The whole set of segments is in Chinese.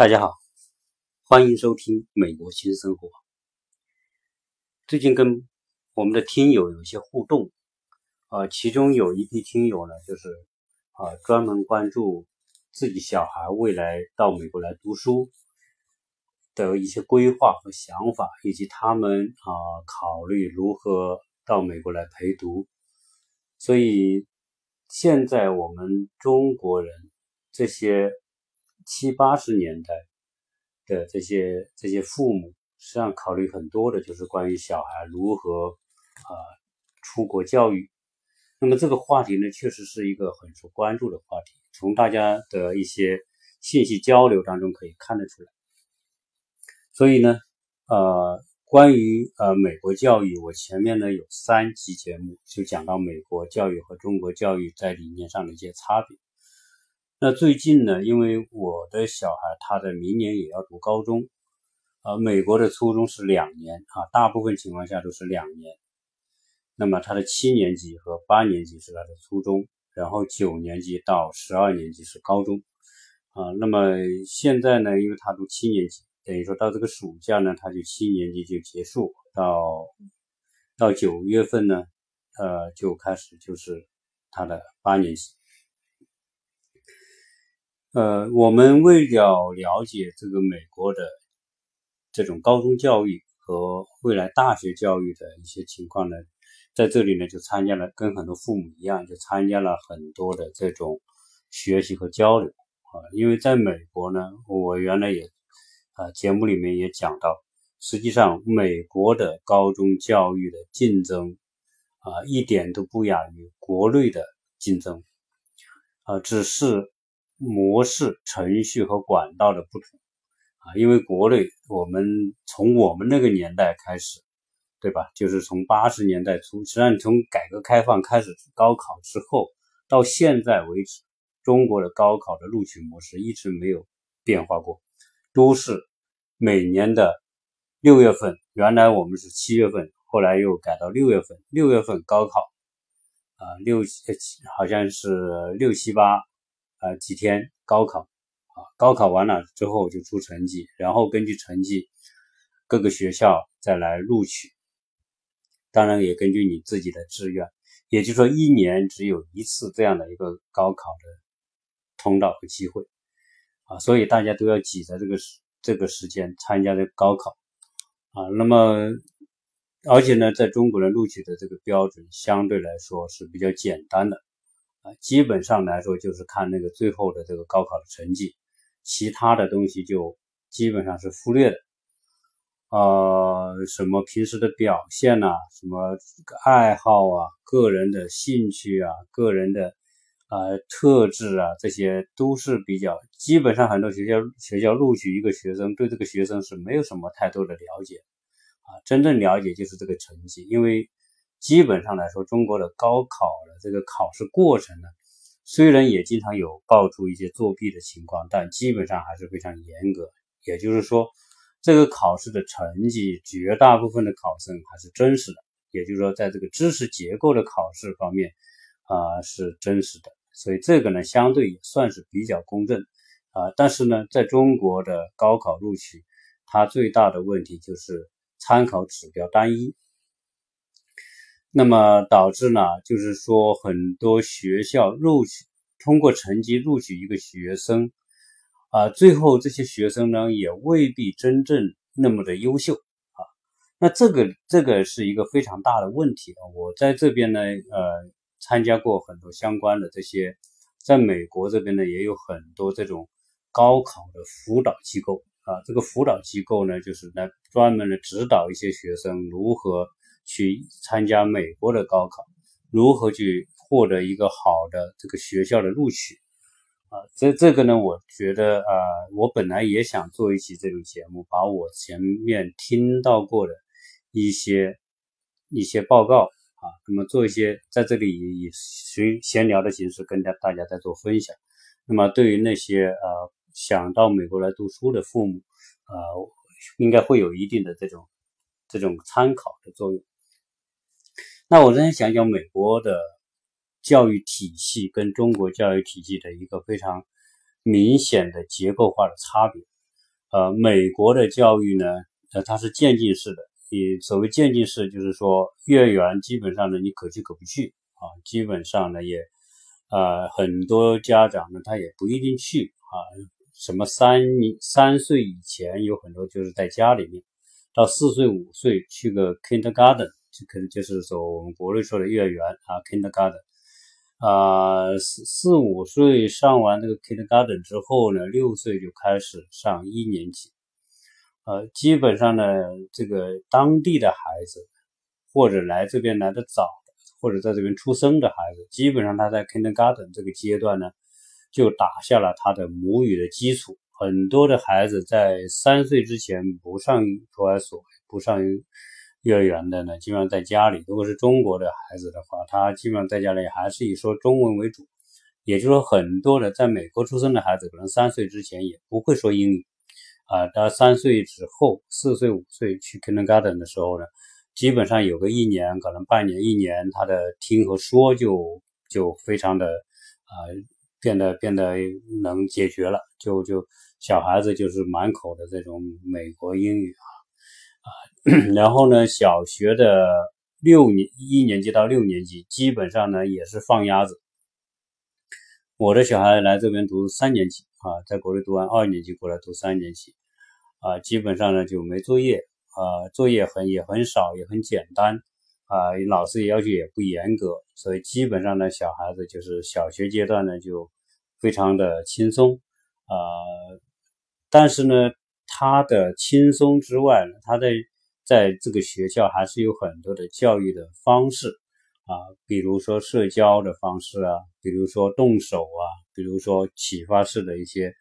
大家好，欢迎收听《美国新生活》。最近跟我们的听友有一些互动，啊，其中有一批听友呢，就是啊，专门关注自己小孩未来到美国来读书的一些规划和想法，以及他们啊考虑如何到美国来陪读。所以现在我们中国人这些。七八十年代的这些这些父母，实际上考虑很多的，就是关于小孩如何啊出国教育。那么这个话题呢，确实是一个很受关注的话题。从大家的一些信息交流当中可以看得出来。所以呢，呃，关于呃美国教育，我前面呢有三期节目就讲到美国教育和中国教育在理念上的一些差别。那最近呢，因为我的小孩他在明年也要读高中，啊，美国的初中是两年啊，大部分情况下都是两年。那么他的七年级和八年级是他的初中，然后九年级到十二年级是高中，啊，那么现在呢，因为他读七年级，等于说到这个暑假呢，他就七年级就结束，到到九月份呢，呃，就开始就是他的八年级。呃，我们为了了解这个美国的这种高中教育和未来大学教育的一些情况呢，在这里呢就参加了，跟很多父母一样，就参加了很多的这种学习和交流啊。因为在美国呢，我原来也啊节目里面也讲到，实际上美国的高中教育的竞争啊一点都不亚于国内的竞争啊，只是。模式、程序和管道的不同啊，因为国内我们从我们那个年代开始，对吧？就是从八十年代初，实际上从改革开放开始高考之后，到现在为止，中国的高考的录取模式一直没有变化过，都是每年的六月份，原来我们是七月份，后来又改到六月份，六月份高考啊，六七好像是六七八。啊，几天高考啊，高考完了之后就出成绩，然后根据成绩，各个学校再来录取。当然也根据你自己的志愿，也就是说一年只有一次这样的一个高考的通道和机会啊，所以大家都要挤在这个时这个时间参加这高考啊。那么，而且呢，在中国人录取的这个标准相对来说是比较简单的。啊，基本上来说就是看那个最后的这个高考的成绩，其他的东西就基本上是忽略的。呃，什么平时的表现呐，什么爱好啊，个人的兴趣啊，个人的啊特质啊，这些都是比较基本上很多学校学校录取一个学生，对这个学生是没有什么太多的了解啊，真正了解就是这个成绩，因为。基本上来说，中国的高考的这个考试过程呢，虽然也经常有爆出一些作弊的情况，但基本上还是非常严格。也就是说，这个考试的成绩，绝大部分的考生还是真实的。也就是说，在这个知识结构的考试方面，啊是真实的。所以这个呢，相对也算是比较公正啊。但是呢，在中国的高考录取，它最大的问题就是参考指标单一。那么导致呢，就是说很多学校录取通过成绩录取一个学生，啊，最后这些学生呢也未必真正那么的优秀啊。那这个这个是一个非常大的问题啊。我在这边呢，呃，参加过很多相关的这些，在美国这边呢也有很多这种高考的辅导机构啊。这个辅导机构呢，就是来专门的指导一些学生如何。去参加美国的高考，如何去获得一个好的这个学校的录取啊？这这个呢，我觉得啊，我本来也想做一期这种节目，把我前面听到过的一些一些报告啊，那么做一些在这里以随闲聊的形式跟大大家在做分享。那么对于那些呃想到美国来读书的父母啊，应该会有一定的这种这种参考的作用。那我再想讲美国的教育体系跟中国教育体系的一个非常明显的结构化的差别呃，美国的教育呢，呃，它是渐进式的。你所谓渐进式，就是说幼儿园基本上呢，你可去可不去啊，基本上呢也，呃，很多家长呢他也不一定去啊。什么三三岁以前有很多就是在家里面，到四岁五岁去个 kindergarten，可能就是说我们国内说的幼儿园啊，kindergarten。啊，四四五岁上完这个 kindergarten 之后呢，六岁就开始上一年级。呃，基本上呢，这个当地的孩子，或者来这边来的早，或者在这边出生的孩子，基本上他在 kindergarten 这个阶段呢，就打下了他的母语的基础。很多的孩子在三岁之前不上托儿所，不上。幼儿园的呢，基本上在家里。如果是中国的孩子的话，他基本上在家里还是以说中文为主。也就是说，很多的在美国出生的孩子，可能三岁之前也不会说英语啊。到三岁之后，四岁五岁去 kindergarten 的时候呢，基本上有个一年，可能半年、一年，他的听和说就就非常的啊，变得变得能解决了。就就小孩子就是满口的这种美国英语啊。然后呢，小学的六年一年级到六年级，基本上呢也是放鸭子。我的小孩来这边读三年级啊，在国内读完二年级过来读三年级啊，基本上呢就没作业啊，作业很也很少，也很简单啊，老师也要求也不严格，所以基本上呢，小孩子就是小学阶段呢就非常的轻松啊，但是呢，他的轻松之外呢，他在在这个学校还是有很多的教育的方式啊，比如说社交的方式啊，比如说动手啊，比如说启发式的一些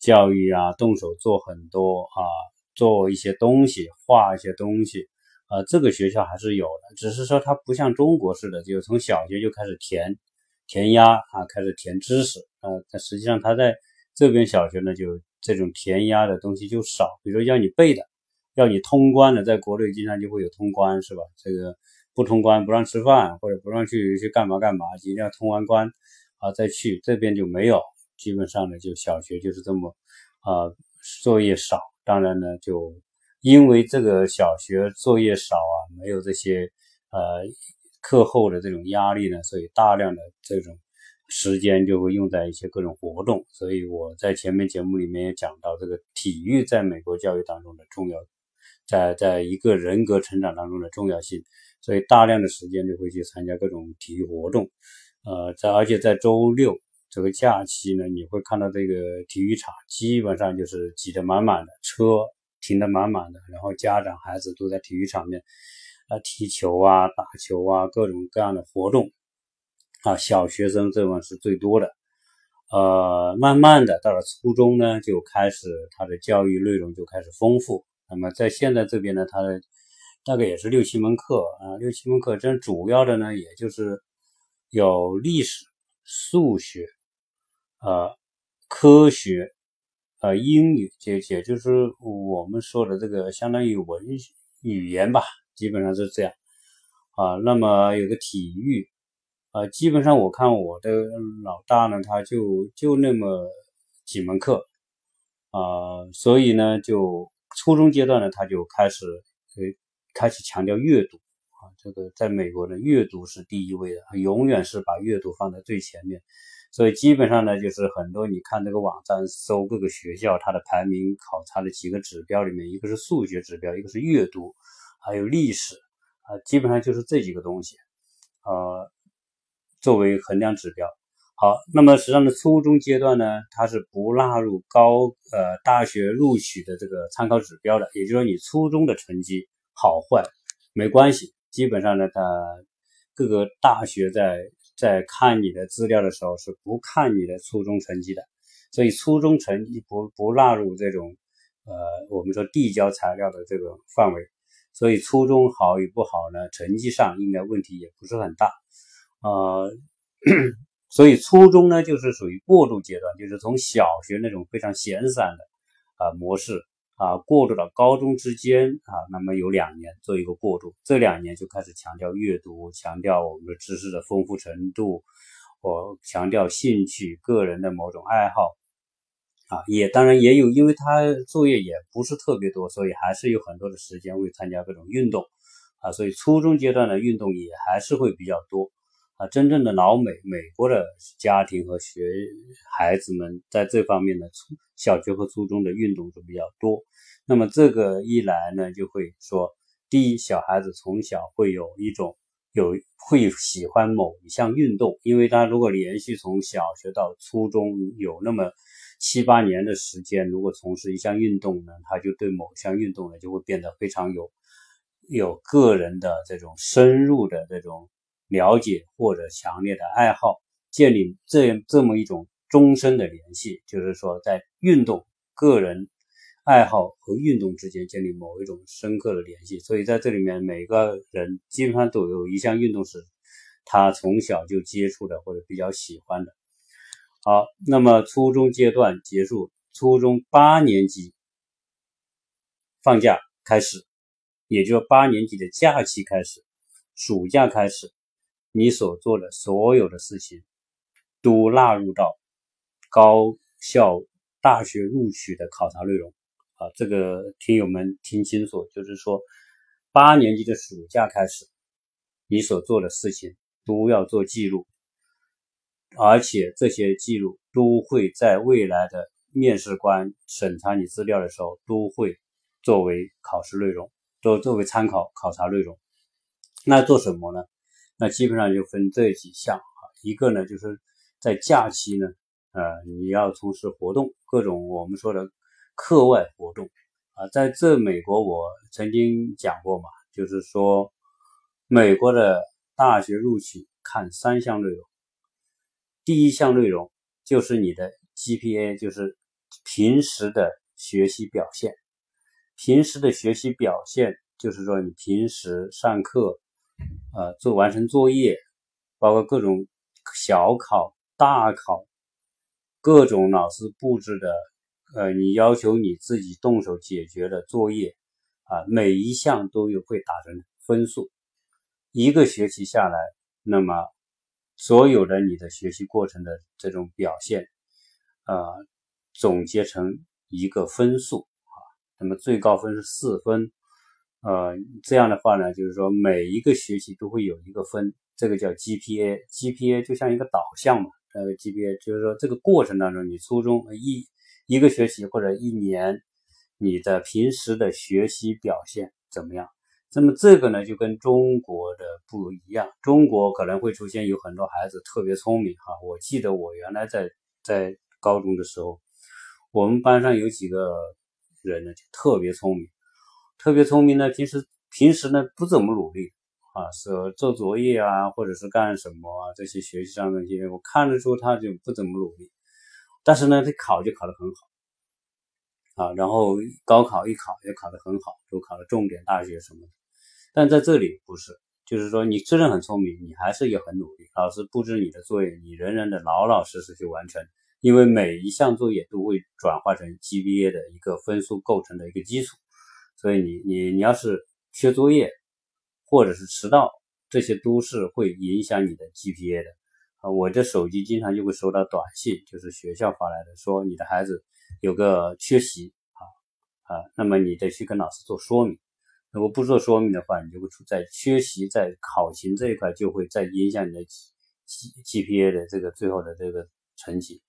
教育啊，动手做很多啊，做一些东西，画一些东西啊，这个学校还是有的，只是说它不像中国似的，就从小学就开始填填鸭啊，开始填知识啊，但实际上他在这边小学呢，就这种填鸭的东西就少，比如说要你背的。要你通关的，在国内经常就会有通关，是吧？这个不通关不让吃饭，或者不让去去干嘛干嘛，一定要通完关啊再去。这边就没有，基本上呢就小学就是这么啊，作业少。当然呢，就因为这个小学作业少啊，没有这些呃课后的这种压力呢，所以大量的这种时间就会用在一些各种活动。所以我在前面节目里面也讲到，这个体育在美国教育当中的重要。在在一个人格成长当中的重要性，所以大量的时间就会去参加各种体育活动，呃，在而且在周六这个假期呢，你会看到这个体育场基本上就是挤得满满的，车停得满满的，然后家长孩子都在体育场面啊踢球啊、打球啊，各种各样的活动。啊，小学生这种是最多的，呃，慢慢的到了初中呢，就开始他的教育内容就开始丰富。那么在现在这边呢，它大概也是六七门课啊，六七门课，这主要的呢，也就是有历史、数学、呃，科学、呃，英语，也也就是我们说的这个相当于文语言吧，基本上是这样啊。那么有个体育啊，基本上我看我的老大呢，他就就那么几门课啊，所以呢就。初中阶段呢，他就开始呃开始强调阅读啊，这个在美国呢，阅读是第一位的，永远是把阅读放在最前面。所以基本上呢，就是很多你看这个网站搜各个学校它的排名考察的几个指标里面，一个是数学指标，一个是阅读，还有历史啊，基本上就是这几个东西啊作为衡量指标。好，那么实际上呢，初中阶段呢，它是不纳入高呃大学录取的这个参考指标的，也就是说你初中的成绩好坏没关系，基本上呢，它各个大学在在看你的资料的时候是不看你的初中成绩的，所以初中成绩不不纳入这种呃我们说递交材料的这个范围，所以初中好与不好呢，成绩上应该问题也不是很大，呃。所以初中呢，就是属于过渡阶段，就是从小学那种非常闲散的啊模式啊，过渡到高中之间啊，那么有两年做一个过渡，这两年就开始强调阅读，强调我们的知识的丰富程度，我强调兴趣、个人的某种爱好啊，也当然也有，因为他作业也不是特别多，所以还是有很多的时间会参加各种运动啊，所以初中阶段的运动也还是会比较多啊。真正的老美美国的家庭和学孩子们在这方面呢，初小学和初中的运动就比较多。那么这个一来呢，就会说，第一，小孩子从小会有一种有会喜欢某一项运动，因为他如果连续从小学到初中有那么七八年的时间，如果从事一项运动呢，他就对某项运动呢就会变得非常有有个人的这种深入的这种了解或者强烈的爱好，建立这这么一种终身的联系，就是说在运动个人。爱好和运动之间建立某一种深刻的联系，所以在这里面，每个人基本上都有一项运动是他从小就接触的或者比较喜欢的。好，那么初中阶段结束，初中八年级放假开始，也就八年级的假期开始，暑假开始，你所做的所有的事情都纳入到高校、大学录取的考察内容。啊，这个听友们听清楚，就是说，八年级的暑假开始，你所做的事情都要做记录，而且这些记录都会在未来的面试官审查你资料的时候，都会作为考试内容，都作为参考考察内容。那做什么呢？那基本上就分这几项啊，一个呢，就是在假期呢，呃，你要从事活动，各种我们说的。课外活动啊，在这美国我曾经讲过嘛，就是说美国的大学录取看三项内容，第一项内容就是你的 GPA，就是平时的学习表现。平时的学习表现就是说你平时上课，呃，做完成作业，包括各种小考、大考，各种老师布置的。呃，你要求你自己动手解决的作业啊，每一项都有会打成分数。一个学期下来，那么所有的你的学习过程的这种表现，呃，总结成一个分数啊。那么最高分是四分，呃，这样的话呢，就是说每一个学期都会有一个分，这个叫 GPA，GPA 就像一个导向嘛。那个，GPA 就是说这个过程当中，你初中一。一个学期或者一年，你的平时的学习表现怎么样？那么这个呢，就跟中国的不一样。中国可能会出现有很多孩子特别聪明哈。我记得我原来在在高中的时候，我们班上有几个人呢，就特别聪明，特别聪明呢。平时平时呢不怎么努力啊，是做作业啊，或者是干什么啊，这些学习上的一些，我看得出他就不怎么努力。但是呢，他考就考得很好，啊，然后高考一考也考得很好，都考了重点大学什么的。但在这里不是，就是说你虽然很聪明，你还是也很努力。老师布置你的作业，你仍然的老老实实去完成，因为每一项作业都会转化成 GPA 的一个分数构成的一个基础。所以你你你要是缺作业或者是迟到，这些都是会影响你的 GPA 的。啊，我这手机经常就会收到短信，就是学校发来的，说你的孩子有个缺席啊啊，那么你得去跟老师做说明。如果不做说明的话，你就会出在缺席在考勤这一块就会再影响你的 G G P A 的这个最后的这个成绩。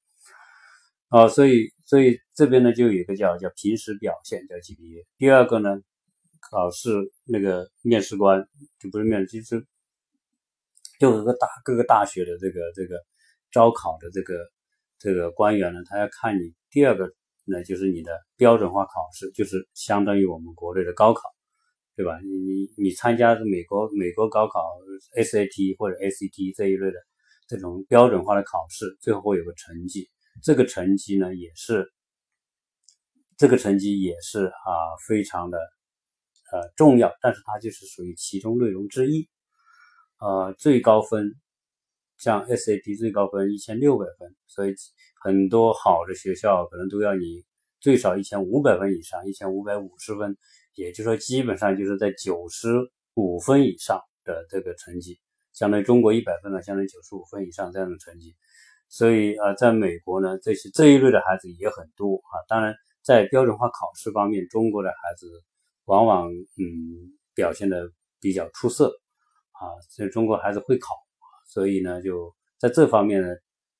啊，所以所以这边呢就有一个叫叫平时表现叫 G P A。第二个呢，考试那个面试官就不是面试，就是。就个大各个大学的这个这个招考的这个这个官员呢，他要看你第二个呢，就是你的标准化考试，就是相当于我们国内的高考，对吧？你你你参加美国美国高考 SAT 或者 ACT 这一类的这种标准化的考试，最后会有个成绩，这个成绩呢也是这个成绩也是啊非常的呃重要，但是它就是属于其中内容之一。呃，最高分像 SAT 最高分一千六百分，所以很多好的学校可能都要你最少一千五百分以上，一千五百五十分，也就是说基本上就是在九十五分以上的这个成绩，相当于中国一百分呢，相当于九十五分以上这样的成绩。所以啊，在美国呢，这些这一类的孩子也很多啊。当然，在标准化考试方面，中国的孩子往往嗯表现的比较出色啊。所以中国孩子会考，所以呢，就在这方面呢，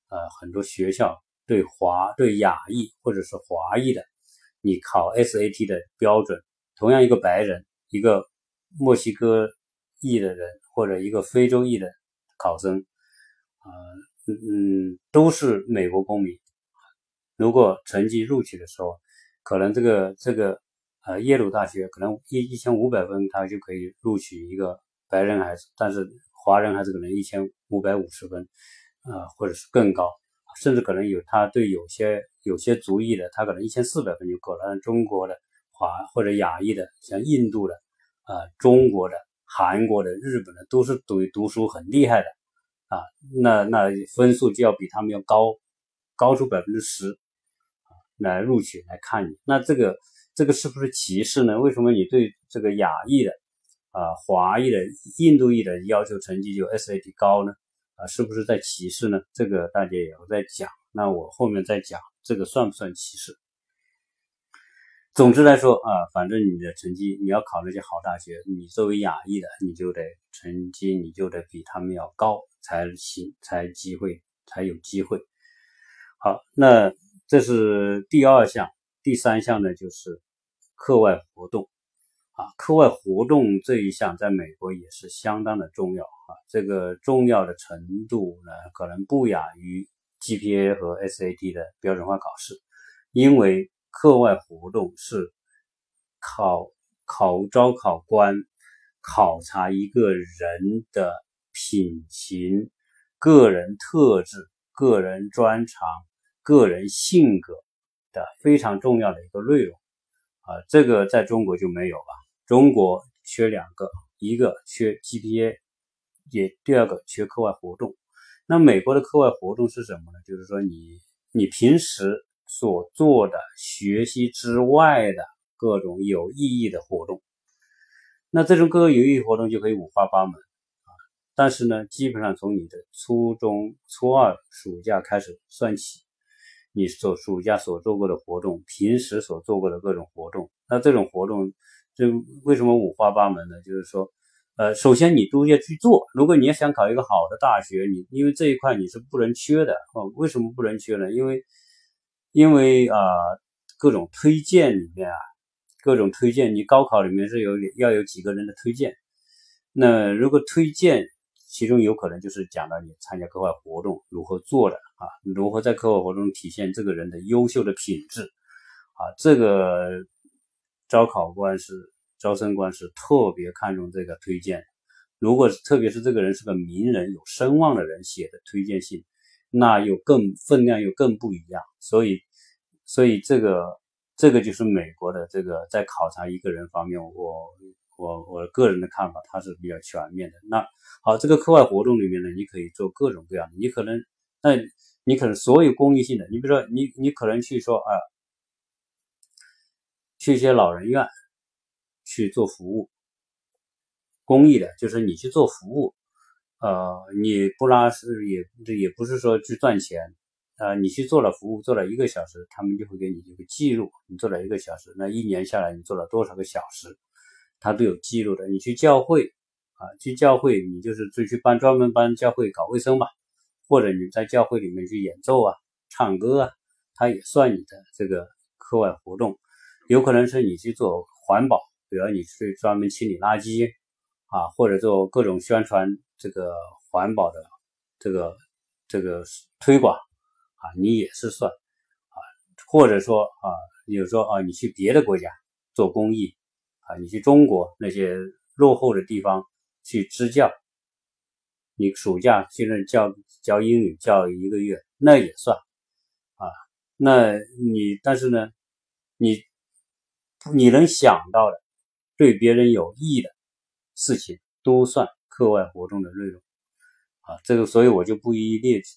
呃，很多学校对华对亚裔或者是华裔的，你考 SAT 的标准，同样一个白人，一个墨西哥裔的人或者一个非洲裔的考生，啊，嗯，都是美国公民。如果成绩录取的时候，可能这个这个呃耶鲁大学可能一一千五百分，他就可以录取一个白人孩子，但是华人孩子可能一千五百五十分，啊，或者是更高，甚至可能有他对有些有些族裔的，他可能一千四百分就够了。中国的华或者亚裔的，像印度的。啊，中国的、韩国的、日本的都是读读书很厉害的啊，那那分数就要比他们要高，高出百分之十，来录取来看你。那这个这个是不是歧视呢？为什么你对这个亚裔的、啊华裔的、印度裔的要求成绩就 SAT 高呢？啊，是不是在歧视呢？这个大家也要在讲。那我后面再讲这个算不算歧视？总之来说啊，反正你的成绩，你要考那些好大学，你作为亚裔的，你就得成绩，你就得比他们要高才行，才机会才有机会。好，那这是第二项，第三项呢就是课外活动啊，课外活动这一项在美国也是相当的重要啊，这个重要的程度呢可能不亚于 GPA 和 SAT 的标准化考试，因为。课外活动是考考招考官考察一个人的品行、个人特质、个人专长、个人性格的非常重要的一个内容啊，这个在中国就没有了。中国缺两个，一个缺 GPA，也第二个缺课外活动。那美国的课外活动是什么呢？就是说你你平时。所做的学习之外的各种有意义的活动，那这种各个有意义活动就可以五花八门。但是呢，基本上从你的初中初二暑假开始算起，你所暑假所做过的活动，平时所做过的各种活动，那这种活动就为什么五花八门呢？就是说，呃，首先你都要去做。如果你要想考一个好的大学，你因为这一块你是不能缺的啊。为什么不能缺呢？因为因为啊，各种推荐里面啊，各种推荐，你高考里面是有要有几个人的推荐。那如果推荐，其中有可能就是讲到你参加课外活动如何做的啊，如何在课外活动体现这个人的优秀的品质啊，这个招考官是招生官是特别看重这个推荐。如果特别是这个人是个名人、有声望的人写的推荐信。那又更分量又更不一样，所以，所以这个这个就是美国的这个在考察一个人方面，我我我个人的看法，它是比较全面的。那好，这个课外活动里面呢，你可以做各种各样的，你可能，那你可能所有公益性的，你比如说你你可能去说啊，去一些老人院去做服务，公益的，就是你去做服务。呃，你不拉是也也不是说去赚钱，呃，你去做了服务，做了一个小时，他们就会给你一个记录，你做了一个小时，那一年下来你做了多少个小时，他都有记录的。你去教会啊，去教会，你就是就去帮专门帮教会搞卫生吧，或者你在教会里面去演奏啊、唱歌啊，他也算你的这个课外活动。有可能是你去做环保，比如你去专门清理垃圾啊，或者做各种宣传。这个环保的这个这个推广啊，你也是算啊，或者说啊，比如说啊，你去别的国家做公益啊，你去中国那些落后的地方去支教，你暑假去那教教英语教一个月，那也算啊。那你但是呢，你你能想到的对别人有益的事情都算。课外活动的内容啊，这个所以我就不一一列举。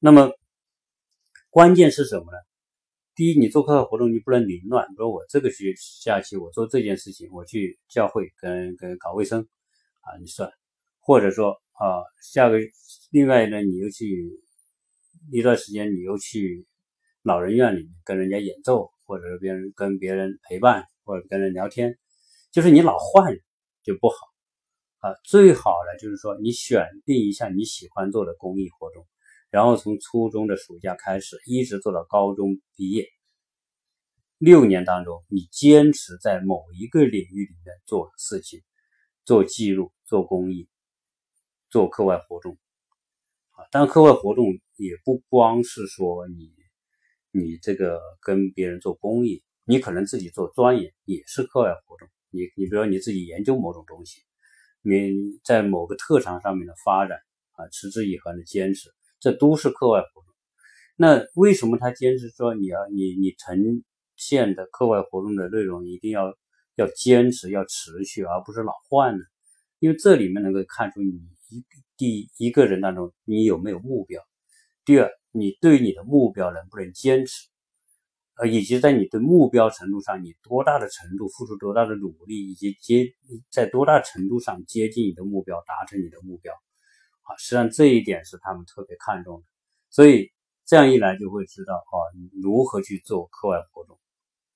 那么关键是什么呢？第一，你做课外活动你不能凌乱。比如我这个学假期我做这件事情，我去教会跟跟搞卫生啊，你算。或者说啊，下个另外呢，你又去一段时间你又去老人院里面跟人家演奏，或者是别人跟别人陪伴，或者跟人聊天，就是你老换就不好啊。最好的就是说你选定一下你喜欢做的公益活动，然后从初中的暑假开始，一直做到高中毕业。六年当中，你坚持在某一个领域里面做事情，做记录，做公益，做课外活动，啊，但课外活动也不光是说你，你这个跟别人做公益，你可能自己做钻研也是课外活动。你你比如说你自己研究某种东西，你在某个特长上面的发展啊，持之以恒的坚持，这都是课外活动。那为什么他坚持说你要你你呈？现的课外活动的内容一定要要坚持要持续，而不是老换呢。因为这里面能够看出你一第一个人当中你有没有目标，第二你对你的目标能不能坚持，呃，以及在你的目标程度上你多大的程度付出多大的努力，以及接在多大程度上接近你的目标，达成你的目标实际上这一点是他们特别看重的，所以这样一来就会知道啊如何去做课外活动。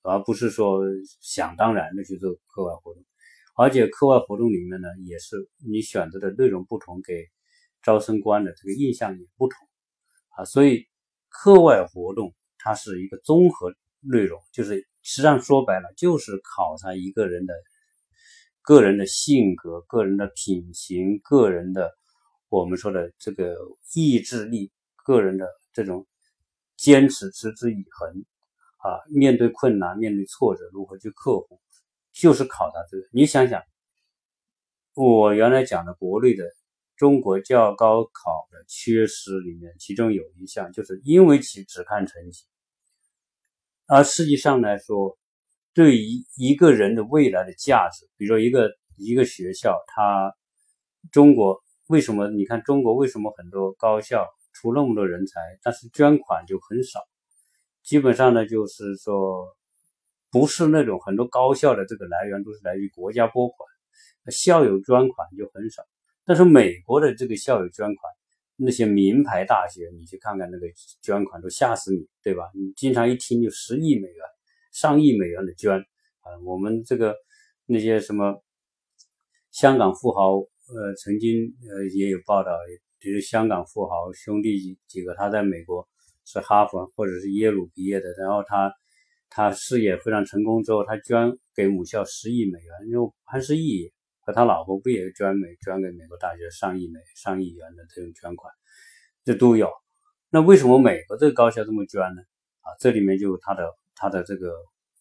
而不是说想当然的去做课外活动，而且课外活动里面呢，也是你选择的内容不同，给招生官的这个印象也不同啊。所以课外活动它是一个综合内容，就是实际上说白了就是考察一个人的个人的性格、个人的品行、个人的我们说的这个意志力、个人的这种坚持、持之以恒。啊，面对困难，面对挫折，如何去克服，就是考察这个。你想想，我原来讲的国内的中国教高考的缺失里面，其中有一项就是因为其只看成绩，而实际上来说，对于一个人的未来的价值，比如说一个一个学校，它中国为什么？你看中国为什么很多高校出那么多人才，但是捐款就很少？基本上呢，就是说，不是那种很多高校的这个来源都是来于国家拨款，校友捐款就很少。但是美国的这个校友捐款，那些名牌大学，你去看看那个捐款都吓死你，对吧？你经常一听就十亿美元、上亿美元的捐啊。我们这个那些什么香港富豪，呃，曾经呃也有报道，就是香港富豪兄弟几几个，他在美国。是哈佛或者是耶鲁毕业的，然后他他事业非常成功之后，他捐给母校十亿美元，因为潘石屹和他老婆不也捐美捐给美国大学上亿美上亿元的这种捐款，这都有。那为什么美国这个高校这么捐呢？啊，这里面就有他的他的这个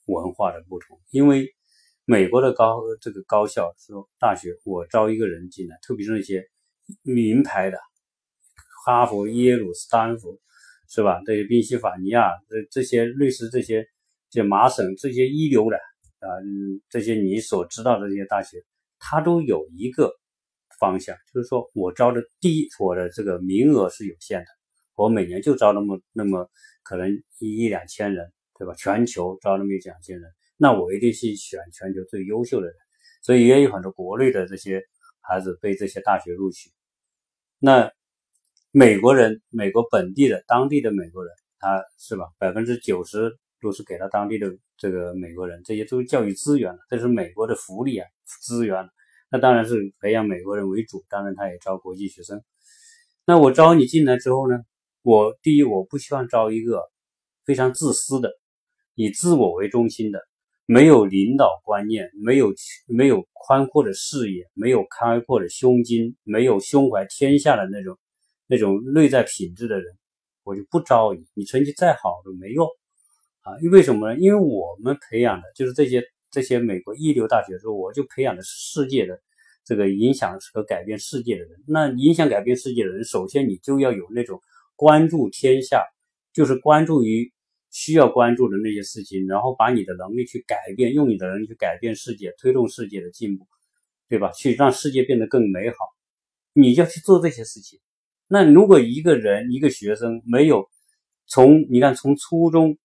文化的不同，因为美国的高这个高校说大学，我招一个人进来，特别是那些名牌的，哈佛、耶鲁、斯坦福。是吧？这些宾夕法尼亚，这这些类似这些，这麻省这些一流的啊，这些你所知道的这些大学，它都有一个方向，就是说我招的第一，我的这个名额是有限的，我每年就招那么那么可能一一两千人，对吧？全球招那么一两千人，那我一定去选全球最优秀的人，所以也有很多国内的这些孩子被这些大学录取，那。美国人，美国本地的、当地的美国人，他是吧？百分之九十都是给了当地的这个美国人，这些都是教育资源这是美国的福利啊，资源。那当然是培养美国人为主，当然他也招国际学生。那我招你进来之后呢，我第一，我不希望招一个非常自私的、以自我为中心的、没有领导观念、没有没有宽阔的视野、没有开阔的胸襟、没有胸怀天下的那种。那种内在品质的人，我就不招你。你成绩再好都没用啊！因为什么呢？因为我们培养的就是这些这些美国一流大学，说我就培养的是世界的这个影响和改变世界的人。那影响改变世界的人，首先你就要有那种关注天下，就是关注于需要关注的那些事情，然后把你的能力去改变，用你的能力去改变世界，推动世界的进步，对吧？去让世界变得更美好，你要去做这些事情。那如果一个人一个学生没有从你看从初中，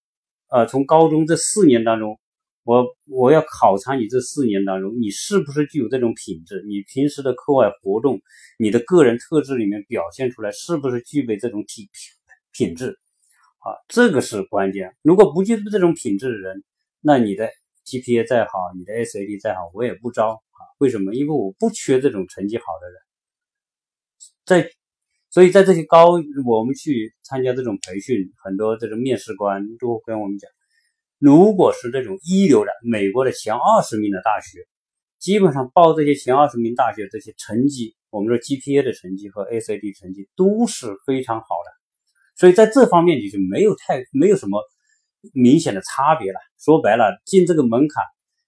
呃从高中这四年当中，我我要考察你这四年当中你是不是具有这种品质？你平时的课外活动，你的个人特质里面表现出来是不是具备这种体品质啊，这个是关键。如果不具备这种品质的人，那你的 GPA 再好，你的 SAT 再好，我也不招啊。为什么？因为我不缺这种成绩好的人。在，所以在这些高，我们去参加这种培训，很多这种面试官都跟我们讲，如果是这种一流的美国的前二十名的大学，基本上报这些前二十名大学，这些成绩，我们说 GPA 的成绩和 SAT 成绩都是非常好的。所以在这方面，你就没有太没有什么明显的差别了。说白了，进这个门槛，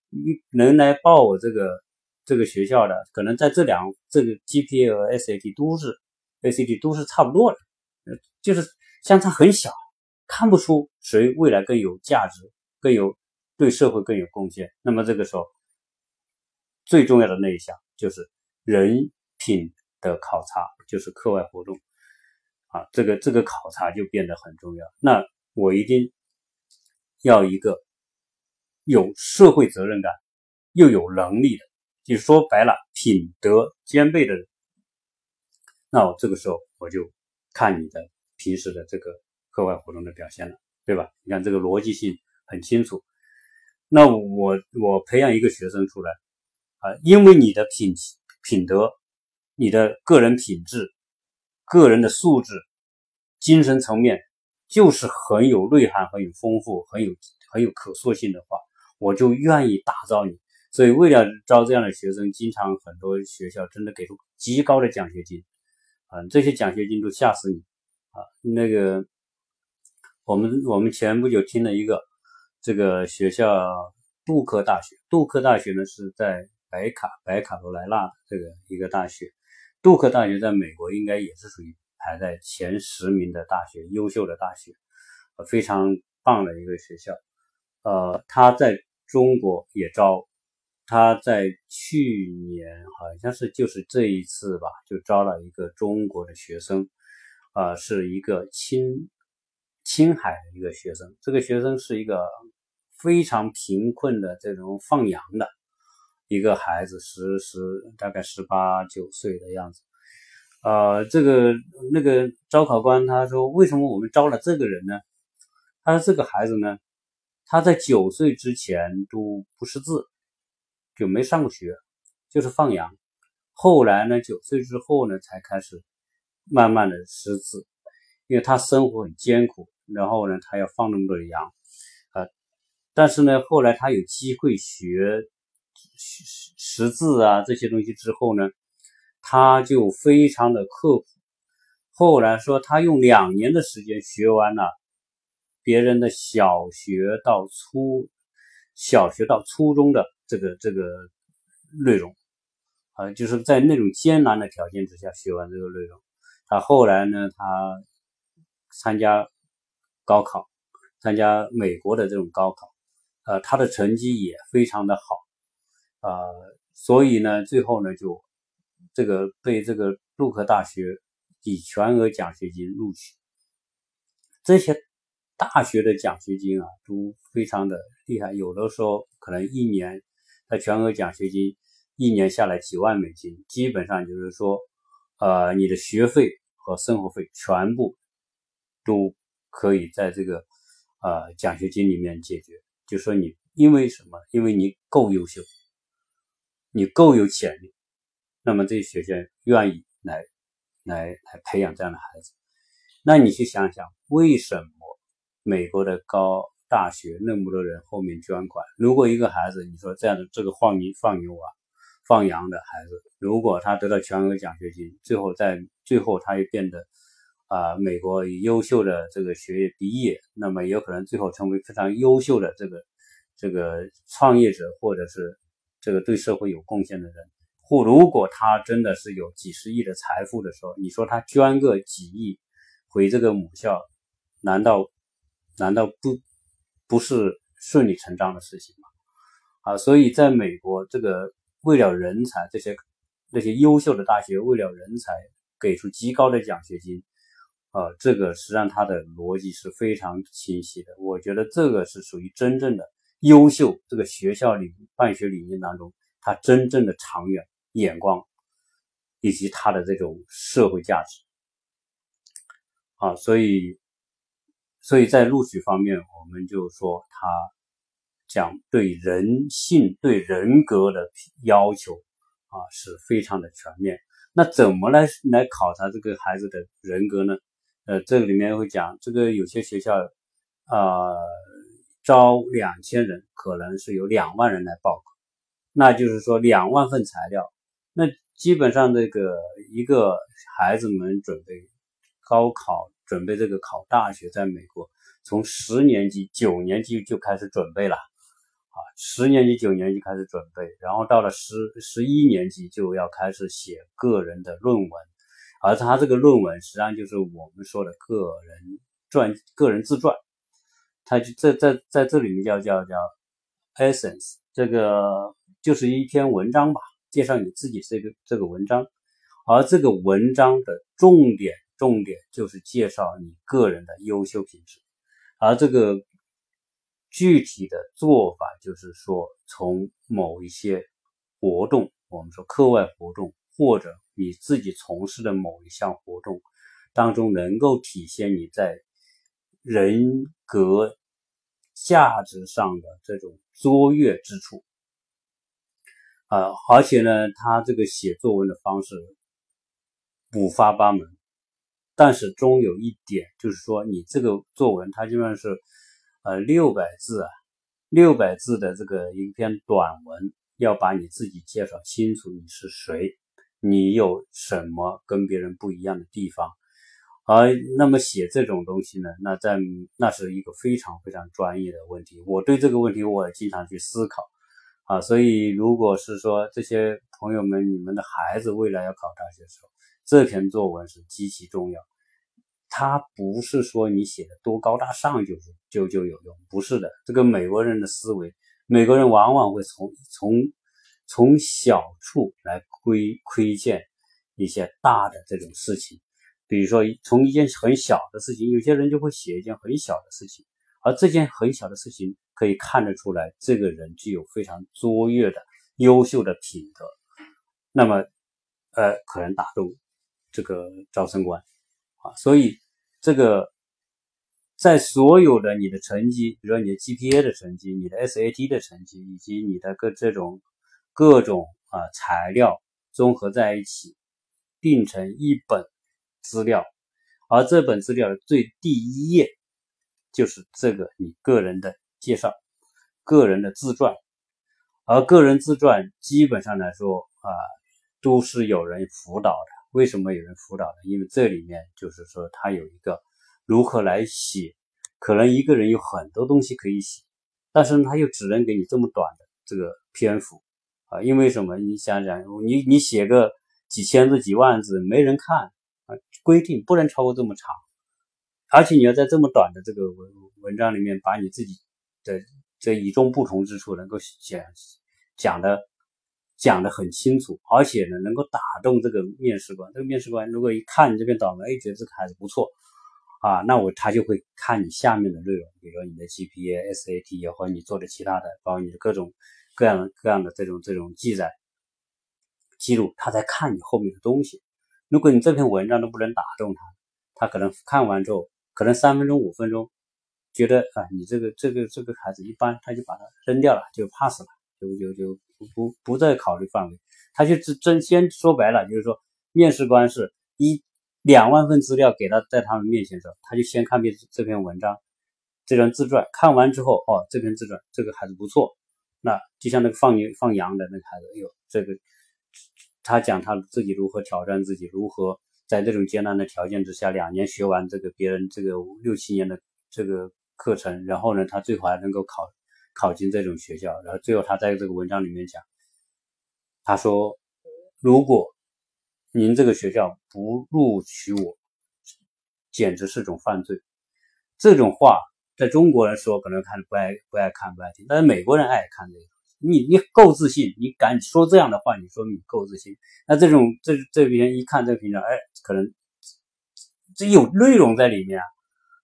你能来报我这个。这个学校的可能在这两这个 GPA 和 SAT 都是 ACT 都是差不多的，就是相差很小，看不出谁未来更有价值，更有对社会更有贡献。那么这个时候最重要的那一项就是人品的考察，就是课外活动啊，这个这个考察就变得很重要。那我一定要一个有社会责任感又有能力的。就说白了，品德兼备的人，那我这个时候我就看你的平时的这个课外活动的表现了，对吧？你看这个逻辑性很清楚。那我我培养一个学生出来啊，因为你的品品德、你的个人品质、个人的素质、精神层面就是很有内涵、很有丰富、很有很有可塑性的话，我就愿意打造你。所以，为了招这样的学生，经常很多学校真的给出极高的奖学金，啊，这些奖学金都吓死你，啊，那个我们我们前不久听了一个这个学校杜克大学，杜克大学呢是在北卡北卡罗来纳这个一个大学，杜克大学在美国应该也是属于排在前十名的大学，优秀的大学，呃非常棒的一个学校，呃，他在中国也招。他在去年好像是就是这一次吧，就招了一个中国的学生，呃，是一个青青海的一个学生。这个学生是一个非常贫困的这种放羊的一个孩子，十十大概十八九岁的样子。呃，这个那个招考官他说，为什么我们招了这个人呢？他说这个孩子呢，他在九岁之前都不识字。就没上过学，就是放羊。后来呢，九岁之后呢，才开始慢慢的识字，因为他生活很艰苦，然后呢，他要放那么多羊，啊，但是呢，后来他有机会学识识字啊这些东西之后呢，他就非常的刻苦。后来说他用两年的时间学完了别人的小学到初小学到初中的。这个这个内容啊，就是在那种艰难的条件之下学完这个内容。他后来呢，他参加高考，参加美国的这种高考，呃，他的成绩也非常的好，啊，所以呢，最后呢，就这个被这个杜克大学以全额奖学金录取。这些大学的奖学金啊，都非常的厉害，有的时候可能一年。他全额奖学金一年下来几万美金，基本上就是说，呃，你的学费和生活费全部都可以在这个呃奖学金里面解决。就说你因为什么？因为你够优秀，你够有潜力，那么这些学校愿意来来来培养这样的孩子。那你去想想，为什么美国的高？大学那么多人后面捐款，如果一个孩子，你说这样的这个放牛放牛啊、放羊的孩子，如果他得到全额奖学金，最后在最后他又变得啊美国优秀的这个学业毕业，那么有可能最后成为非常优秀的这个这个创业者，或者是这个对社会有贡献的人。或如果他真的是有几十亿的财富的时候，你说他捐个几亿回这个母校，难道难道不？不是顺理成章的事情吗？啊，所以在美国，这个为了人才，这些那些优秀的大学为了人才给出极高的奖学金，啊，这个实际上它的逻辑是非常清晰的。我觉得这个是属于真正的优秀，这个学校里办学理念当中，他真正的长远眼光以及他的这种社会价值。啊，所以所以在录取方面，我们就说他讲对人性、对人格的要求啊是非常的全面。那怎么来来考察这个孩子的人格呢？呃，这里面会讲，这个有些学校啊招两千人，可能是有两万人来报考，那就是说两万份材料，那基本上这个一个孩子们准备高考。准备这个考大学，在美国从十年级、九年级就开始准备了，啊，十年级、九年级开始准备，然后到了十十一年级就要开始写个人的论文，而他这个论文实际上就是我们说的个人传、个人自传，他就在在在这里面叫叫叫 essence，这个就是一篇文章吧，介绍你自己这个这个文章，而这个文章的重点。重点就是介绍你个人的优秀品质，而这个具体的做法就是说，从某一些活动，我们说课外活动，或者你自己从事的某一项活动当中，能够体现你在人格价值上的这种卓越之处。啊，而且呢，他这个写作文的方式五花八门。但是终有一点，就是说你这个作文，它基本上是，呃，六百字啊，六百字的这个一篇短文，要把你自己介绍清楚，你是谁，你有什么跟别人不一样的地方，而那么写这种东西呢，那在那是一个非常非常专业的问题。我对这个问题我也经常去思考，啊，所以如果是说这些朋友们，你们的孩子未来要考大学的时候，这篇作文是极其重要。它不是说你写的多高大上就是就就有用，不是的。这个美国人的思维，美国人往往会从从从小处来窥窥见一些大的这种事情。比如说，从一件很小的事情，有些人就会写一件很小的事情，而这件很小的事情可以看得出来，这个人具有非常卓越的、优秀的品德。那么，呃，可能打动这个招生官。啊，所以这个在所有的你的成绩，比如说你的 GPA 的成绩、你的 SAT 的成绩，以及你的各这种各种啊材料综合在一起，定成一本资料，而这本资料的最第一页就是这个你个人的介绍、个人的自传，而个人自传基本上来说啊，都是有人辅导的。为什么有人辅导呢？因为这里面就是说，他有一个如何来写，可能一个人有很多东西可以写，但是呢他又只能给你这么短的这个篇幅啊。因为什么？你想想，你你写个几千字、几万字，没人看规定不能超过这么长，而且你要在这么短的这个文文章里面，把你自己的这与众不同之处能够讲讲的。讲的很清楚，而且呢，能够打动这个面试官。这个面试官如果一看你这篇短文，哎，觉得这个孩子不错啊，那我他就会看你下面的内容，比如说你的 GPA、SAT 也或你做的其他的，包括你的各种各样各样的这种这种记载记录，他在看你后面的东西。如果你这篇文章都不能打动他，他可能看完之后，可能三分钟、五分钟，觉得啊，你这个这个这个孩子一般，他就把它扔掉了，就 pass 了，就就就。不不再考虑范围，他就真真先说白了，就是说面试官是一两万份资料给他在他们面前的时候，他就先看遍这篇文章，这篇自传，看完之后，哦，这篇自传这个孩子不错，那就像那个放牛放羊的那个孩子，哎呦，这个他讲他自己如何挑战自己，如何在这种艰难的条件之下，两年学完这个别人这个六七年的这个课程，然后呢，他最后还能够考。考进这种学校，然后最后他在这个文章里面讲，他说：“如果您这个学校不录取我，简直是种犯罪。”这种话在中国人说可能看不爱不爱看不爱听，但是美国人爱看这个。你你够自信，你敢说这样的话，你说明你够自信。那这种这这边一看这个评价，哎，可能这有内容在里面啊，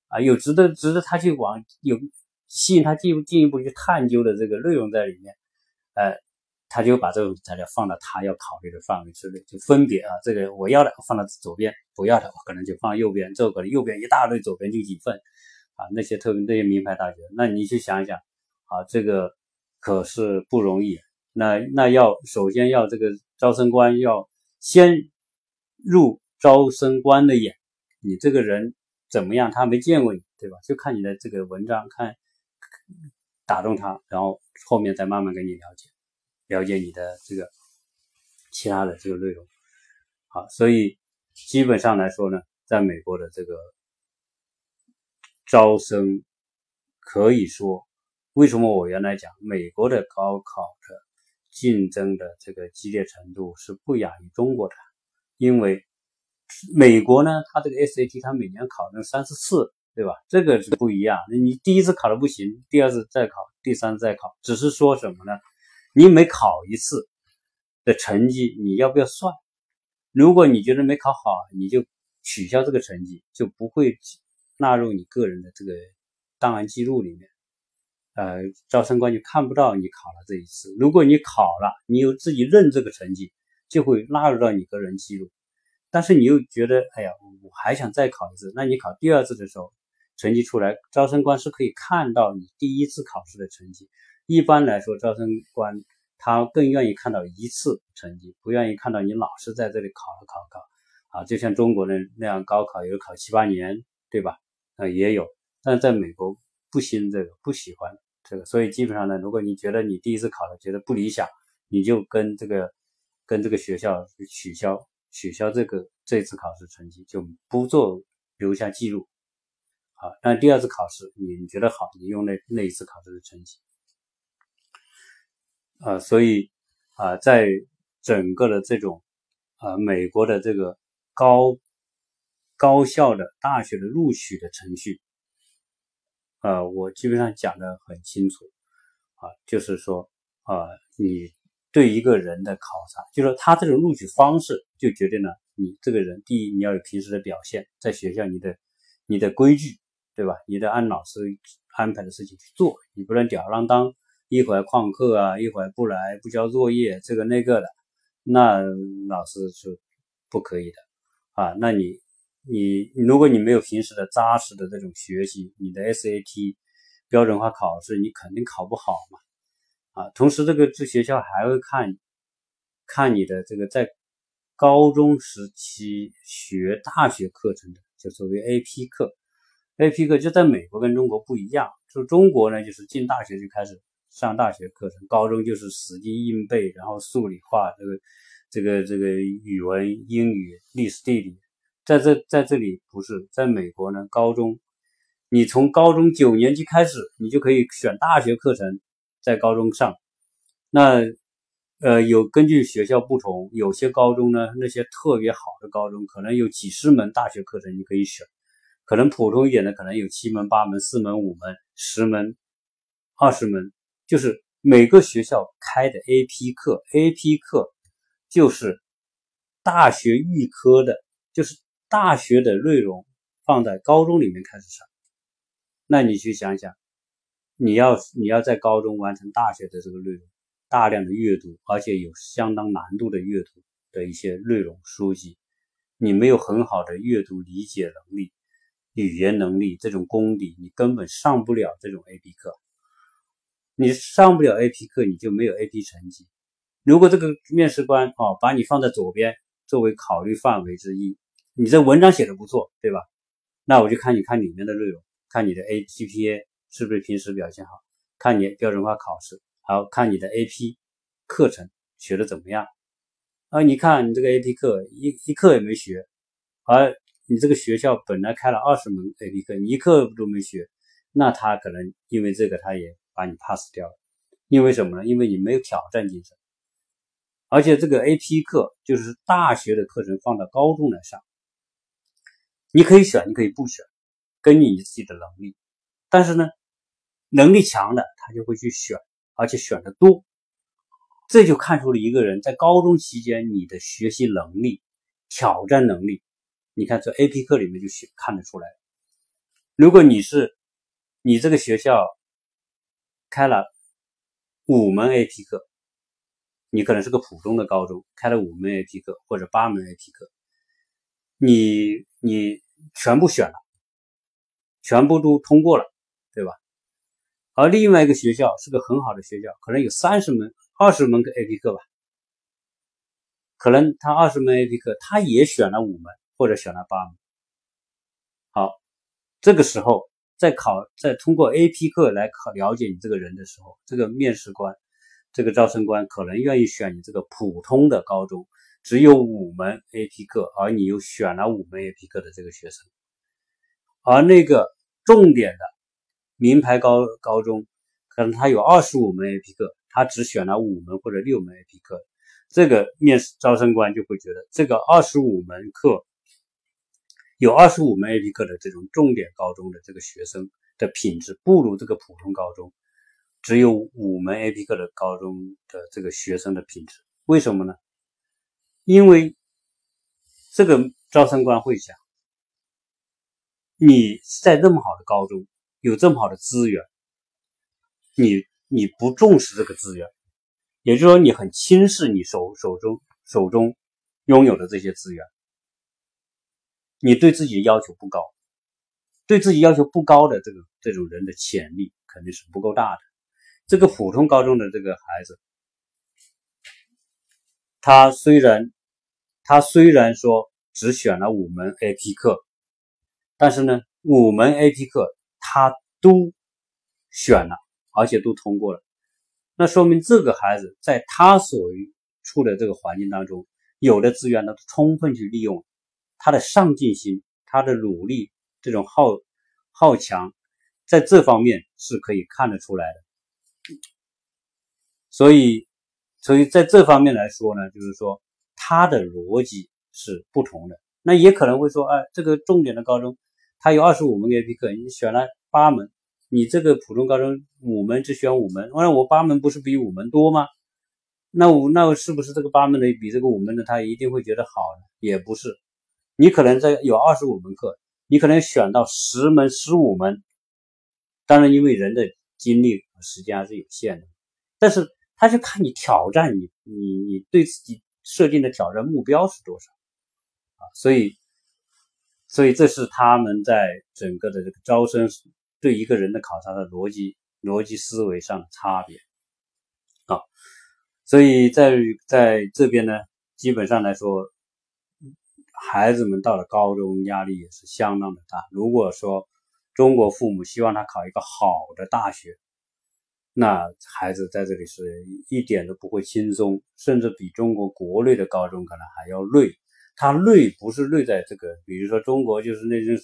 啊，有值得值得他去往有。吸引他进进一步去探究的这个内容在里面，呃，他就把这种材料放到他要考虑的范围之内，就分别啊，这个我要的放到左边，不要的我可能就放右边，这个可能右边一大堆，左边就几份，啊，那些特别那些名牌大学，那你去想一想啊，这个可是不容易。那那要首先要这个招生官要先入招生官的眼，你这个人怎么样？他没见过你，对吧？就看你的这个文章，看打动他，然后后面再慢慢跟你了解，了解你的这个其他的这个内容。好，所以基本上来说呢，在美国的这个招生，可以说，为什么我原来讲美国的高考的？竞争的这个激烈程度是不亚于中国的，因为美国呢，它这个 SAT 它每年考那三四次，对吧？这个是不一样。你第一次考的不行，第二次再考，第三次再考，只是说什么呢？你每考一次的成绩你要不要算？如果你觉得没考好，你就取消这个成绩，就不会纳入你个人的这个档案记录里面。呃，招生官就看不到你考了这一次。如果你考了，你有自己认这个成绩，就会纳入到你个人记录。但是你又觉得，哎呀，我还想再考一次。那你考第二次的时候，成绩出来，招生官是可以看到你第一次考试的成绩。一般来说，招生官他更愿意看到一次成绩，不愿意看到你老是在这里考了考考。啊，就像中国人那样，高考有考七八年，对吧？啊，也有，但是在美国不兴这个，不喜欢。这个，所以基本上呢，如果你觉得你第一次考的觉得不理想，你就跟这个跟这个学校取消取消这个这次考试成绩，就不做留下记录。好，那第二次考试你觉得好，你用那那一次考试的成绩。啊，所以啊，在整个的这种啊美国的这个高高校的大学的录取的程序。呃，我基本上讲的很清楚，啊，就是说，啊，你对一个人的考察，就是说他这种录取方式，就决定了你这个人，第一，你要有平时的表现，在学校你的你的规矩，对吧？你得按老师安排的事情去做，你不能吊儿郎当，一会儿旷课啊，一会儿不来不交作业，这个那个的，那老师是不可以的，啊，那你。你如果你没有平时的扎实的这种学习，你的 SAT 标准化考试你肯定考不好嘛，啊，同时这个这学校还会看，看你的这个在高中时期学大学课程的，就所谓 AP 课，AP 课就在美国跟中国不一样，就中国呢就是进大学就开始上大学课程，高中就是死记硬背，然后数理化这个这个这个语文、英语、历史、地理。在这在这里不是在美国呢，高中，你从高中九年级开始，你就可以选大学课程，在高中上。那呃，有根据学校不同，有些高中呢，那些特别好的高中，可能有几十门大学课程你可以选，可能普通一点的，可能有七门、八门、四门、五门、十门、二十门，就是每个学校开的 AP 课，AP 课就是大学预科的，就是。大学的内容放在高中里面开始上，那你去想想，你要你要在高中完成大学的这个内容，大量的阅读，而且有相当难度的阅读的一些内容书籍，你没有很好的阅读理解能力、语言能力这种功底，你根本上不了这种 AP 课。你上不了 AP 课，你就没有 AP 成绩。如果这个面试官哦把你放在左边作为考虑范围之一。你这文章写的不错，对吧？那我就看你看里面的内容，看你的 AGPA 是不是平时表现好，看你标准化考试，还有看你的 AP 课程学的怎么样。啊，你看你这个 AP 课一一课也没学，而你这个学校本来开了二十门 AP 课，你一课都没学，那他可能因为这个他也把你 pass 掉了。因为什么呢？因为你没有挑战精神，而且这个 AP 课就是大学的课程放到高中来上。你可以选，你可以不选，根据你自己的能力。但是呢，能力强的他就会去选，而且选的多。这就看出了一个人在高中期间你的学习能力、挑战能力。你看这 A P 课里面就学看得出来。如果你是你这个学校开了五门 A P 课，你可能是个普通的高中，开了五门 A P 课或者八门 A P 课，你你。全部选了，全部都通过了，对吧？而另外一个学校是个很好的学校，可能有三十门、二十门个 AP 课吧，可能他二十门 AP 课，他也选了五门或者选了八门。好，这个时候在考，在通过 AP 课来考了解你这个人的时候，这个面试官、这个招生官可能愿意选你这个普通的高中，只有五门 AP 课，而你又选了五门 AP 课的这个学生，而那个重点的。名牌高高中，可能他有二十五门 AP 课，他只选了五门或者六门 AP 课，这个面试招生官就会觉得这个二十五门课有二十五门 AP 课的这种重点高中的这个学生的品质不如这个普通高中只有五门 AP 课的高中的这个学生的品质，为什么呢？因为这个招生官会想，你在这么好的高中。有这么好的资源，你你不重视这个资源，也就是说你很轻视你手手中手中拥有的这些资源，你对自己的要求不高，对自己要求不高的这个这种人的潜力肯定是不够大的。这个普通高中的这个孩子，他虽然他虽然说只选了五门 AP 课，但是呢，五门 AP 课。他都选了，而且都通过了，那说明这个孩子在他所处的这个环境当中，有的资源呢充分去利用，他的上进心、他的努力、这种好好强，在这方面是可以看得出来的。所以，所以在这方面来说呢，就是说他的逻辑是不同的。那也可能会说，哎，这个重点的高中，他有二十五门 AP 课，你选了。八门，你这个普通高中五门只选五门，那我八门不是比五门多吗？那我那我是不是这个八门的比这个五门的他一定会觉得好呢？也不是，你可能在有二十五门课，你可能选到十门、十五门，当然因为人的精力和时间还是有限的，但是他就看你挑战你你你对自己设定的挑战目标是多少啊，所以所以这是他们在整个的这个招生。对一个人的考察的逻辑、逻辑思维上的差别啊，所以在在这边呢，基本上来说，孩子们到了高中，压力也是相当的大。如果说中国父母希望他考一个好的大学，那孩子在这里是一点都不会轻松，甚至比中国国内的高中可能还要累。他累不是累在这个，比如说中国就是那种。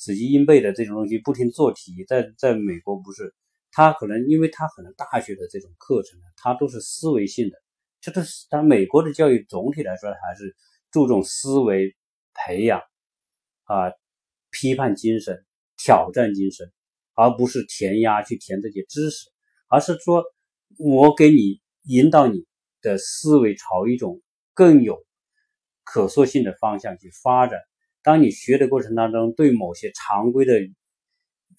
死记硬背的这种东西，不停做题，在在美国不是，他可能因为他可能大学的这种课程呢，他都是思维性的，这都是他美国的教育总体来说还是注重思维培养啊，批判精神、挑战精神，而不是填鸭去填这些知识，而是说我给你引导你的思维朝一种更有可塑性的方向去发展。当你学的过程当中，对某些常规的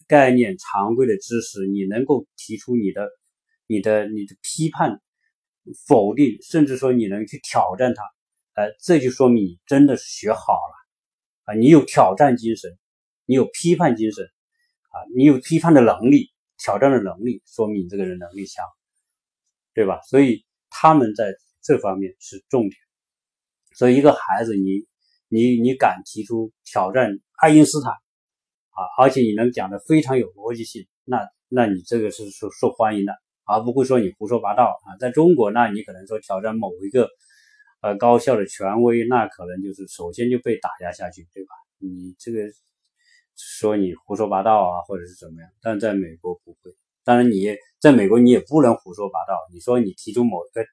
概念、常规的知识，你能够提出你的、你的、你的批判、否定，甚至说你能去挑战它，哎，这就说明你真的是学好了啊！你有挑战精神，你有批判精神啊，你有批判的能力、挑战的能力，说明你这个人能力强，对吧？所以他们在这方面是重点。所以一个孩子，你。你你敢提出挑战爱因斯坦啊，而且你能讲的非常有逻辑性，那那你这个是受受欢迎的，而不会说你胡说八道啊。在中国，那你可能说挑战某一个呃高校的权威，那可能就是首先就被打压下去，对吧？你这个说你胡说八道啊，或者是怎么样？但在美国不会，当然你在美国你也不能胡说八道。你说你提出某个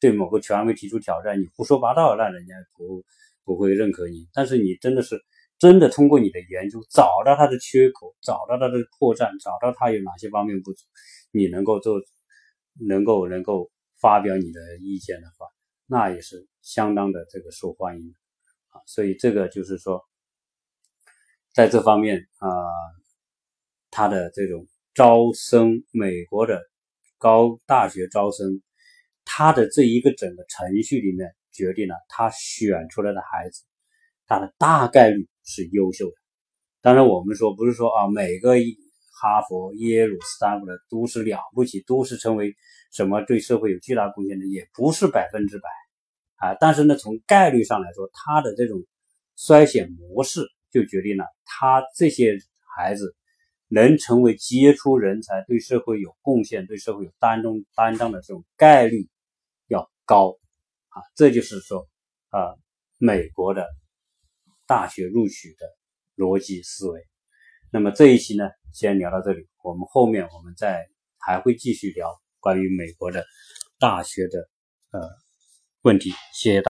对某个权威提出挑战，你胡说八道，那人家不。不会认可你，但是你真的是真的通过你的研究找到他的缺口，找到他的破绽，找到他有哪些方面不足，你能够做，能够能够发表你的意见的话，那也是相当的这个受欢迎啊。所以这个就是说，在这方面啊，他的这种招生，美国的高大学招生，他的这一个整个程序里面。决定了他选出来的孩子，他的大概率是优秀的，当然，我们说不是说啊，每个哈佛、耶鲁、斯坦福的都是了不起，都是成为什么对社会有巨大贡献的，也不是百分之百啊。但是呢，从概率上来说，他的这种筛选模式就决定了他这些孩子能成为杰出人才，对社会有贡献、对社会有担当担当的这种概率要高啊。这就是说啊，美国的大学录取的。逻辑思维，那么这一期呢，先聊到这里。我们后面我们再还会继续聊关于美国的大学的呃问题。谢谢大。